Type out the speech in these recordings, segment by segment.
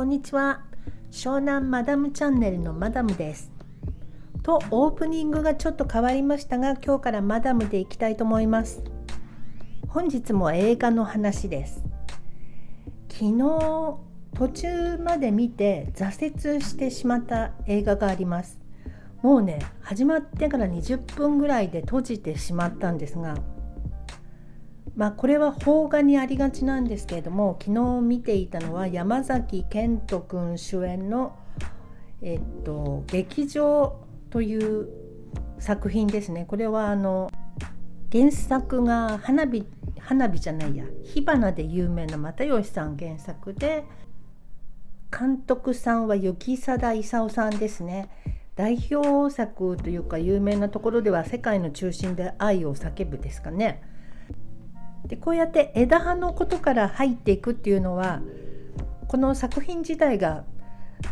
こんにちは。湘南マダムチャンネルのマダムです。とオープニングがちょっと変わりましたが今日からマダムでいきたいと思います。本日も映画の話です。昨日途中まで見て挫折してしまった映画があります。もうね始まってから20分ぐらいで閉じてしまったんですがまあ、これは邦画にありがちなんですけれども昨日見ていたのは山崎賢人君主演の、えっと「劇場」という作品ですね。これはあの原作が花火花火じゃないや火花で有名な又吉さん原作で監督さんは雪貞勲さんですね。代表作というか有名なところでは「世界の中心で愛を叫ぶ」ですかね。でこうやって枝葉のことから入っていくっていうのはこの作品自体が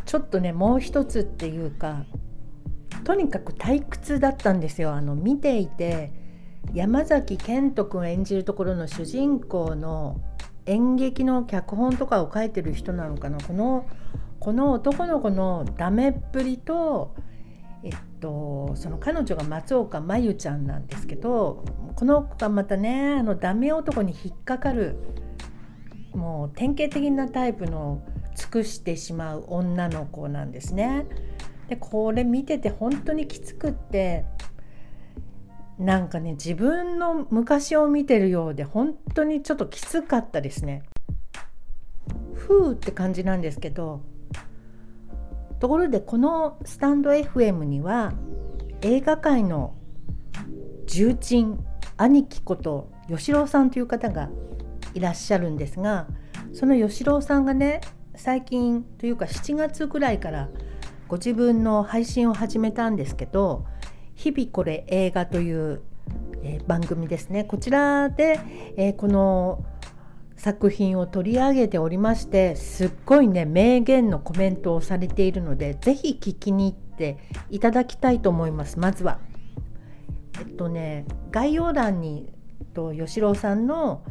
ちょっとねもう一つっていうかとにかく退屈だったんですよ。あの見ていて山崎賢人君演じるところの主人公の演劇の脚本とかを書いてる人なのかな。このこの男の子のダメっぷりとえっと、その彼女が松岡真優ちゃんなんですけどこの子がまたねあのダメ男に引っかかるもう典型的なタイプの尽くしてしまう女の子なんですね。でこれ見てて本当にきつくってなんかね自分の昔を見てるようで本当にちょっときつかったですね。ふうって感じなんですけどところでこのスタンド FM には映画界の重鎮兄貴こと吉郎さんという方がいらっしゃるんですがその吉郎さんがね最近というか7月ぐらいからご自分の配信を始めたんですけど「日々これ映画」という、え、番組ですね。こちらで、え、この作品を取り上げておりましてすっごいね名言のコメントをされているので是非聞きに行っていただきたいと思いますまずは。えっとね概要欄にと吉郎さんの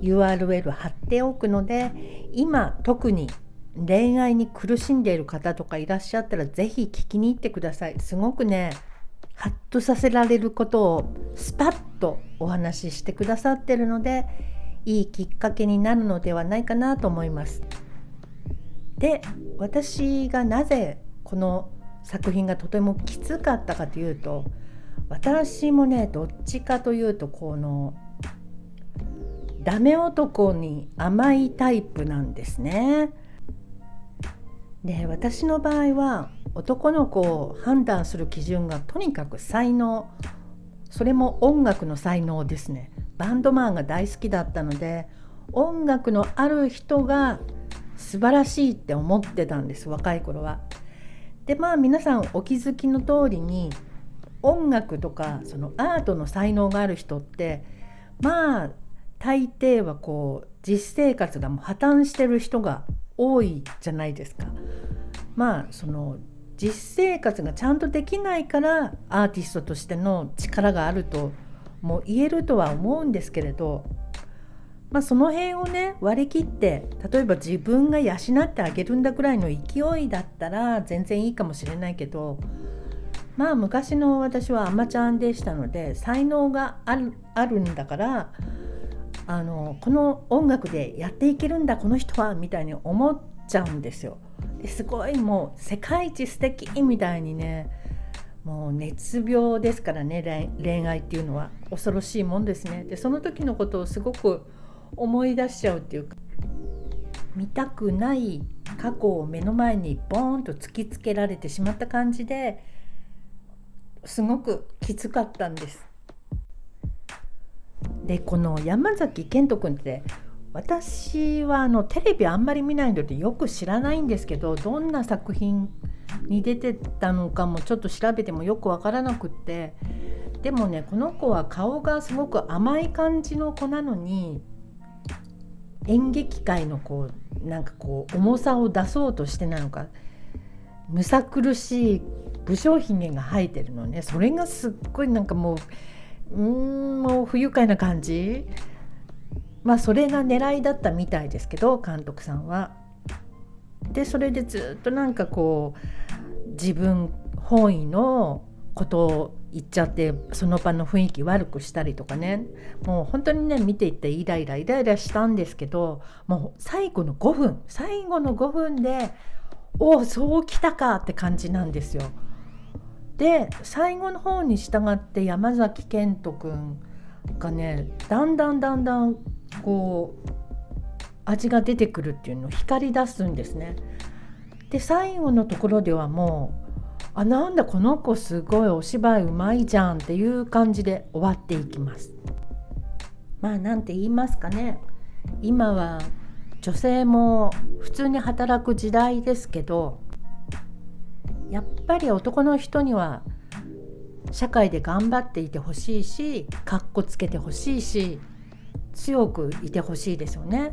URL 貼っておくので今特に恋愛に苦しんでいる方とかいらっしゃったら是非聞きに行ってくださいすごくねハッとさせられることをスパッとお話ししてくださってるのでいいきっかけになるのではないかなと思います。で私がなぜこの作品がとてもきつかったかというと私もねどっちかというとこのダメ男に甘いタイプなんですね。で私の場合は男の子を判断する基準がとにかく才能それも音楽の才能ですね。バンドマンが大好きだったので音楽のある人が素晴らしいって思ってたんです若い頃は。でまあ皆さんお気づきの通りに音楽とかそのアートの才能がある人ってまあ大抵はこう実生活がもう破綻してる人が多いじゃないですか。まあその実生活がちゃんとできないからアーティストとしての力があるとも言えるとは思うんですけれど、まあ、その辺をね割り切って例えば自分が養ってあげるんだぐらいの勢いだったら全然いいかもしれないけどまあ昔の私はアマちゃんでしたので才能があるあるんだからあのこの音楽でやっていけるんだこの人はみたいに思っちゃうんですよ。ですごいもう世界一素敵みたいにねもう熱病ですからね恋愛っていうのは恐ろしいもんですねでその時のことをすごく思い出しちゃうっていうか見たくない過去を目の前にボーンと突きつけられてしまった感じですごくきつかったんです。でこの山崎賢人君って私はあのテレビあんまり見ないのでよく知らないんですけどどんな作品に出てたのかもちょっと調べてもよく分からなくって。でもねこの子は顔がすごく甘い感じの子なのに演劇界のこうなんかこう重さを出そうとしてなのかむさ苦しい武将髭が生えてるのね。それがすっごいなんかもううんもう不愉快な感じ。まあそれが狙いだったみたいですけど監督さんは。でそれでずっとなんかこう自分本位のことを言っちゃってその場の雰囲気悪くしたりとかねもう本当にね見ていてイライライライラしたんですけどもう最後の5分最後の5分でおおそうきたかって感じなんですよ。で最後の方に従って山崎賢人君がねだんだんだんだんこう味が出てくるっていうのを光り出すんですね。で最後のところではもうあなんだこの子すごいお芝居うまいじゃんっていう感じで終わっていきます。まあなんて言いますかね今は女性も普通に働く時代ですけどやっぱり男の人には社会で頑張っていてほしいしかっこつけてほしいし強くいてほしいですよね。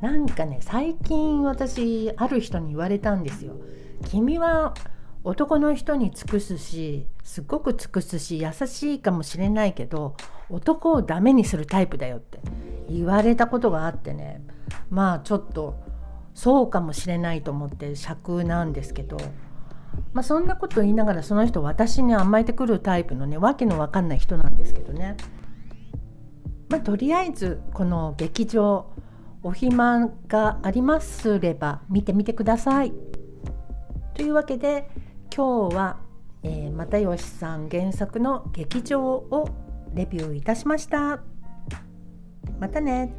なんかね最近私ある人に言われたんですよ。君は男の人に尽くすしすごく尽くすし優しいかもしれないけど男をダメにするタイプだよって言われたことがあってねまあちょっとそうかもしれないと思って尺なんですけど、まあ、そんなこと言いながらその人私に甘えてくるタイプのねわけのわかんない人なんですけどね。まあ、とりあえずこの劇場お暇がありますれば見てみてください。というわけで今日は、えー、又吉さん原作の劇場をレビューいたしました。またね。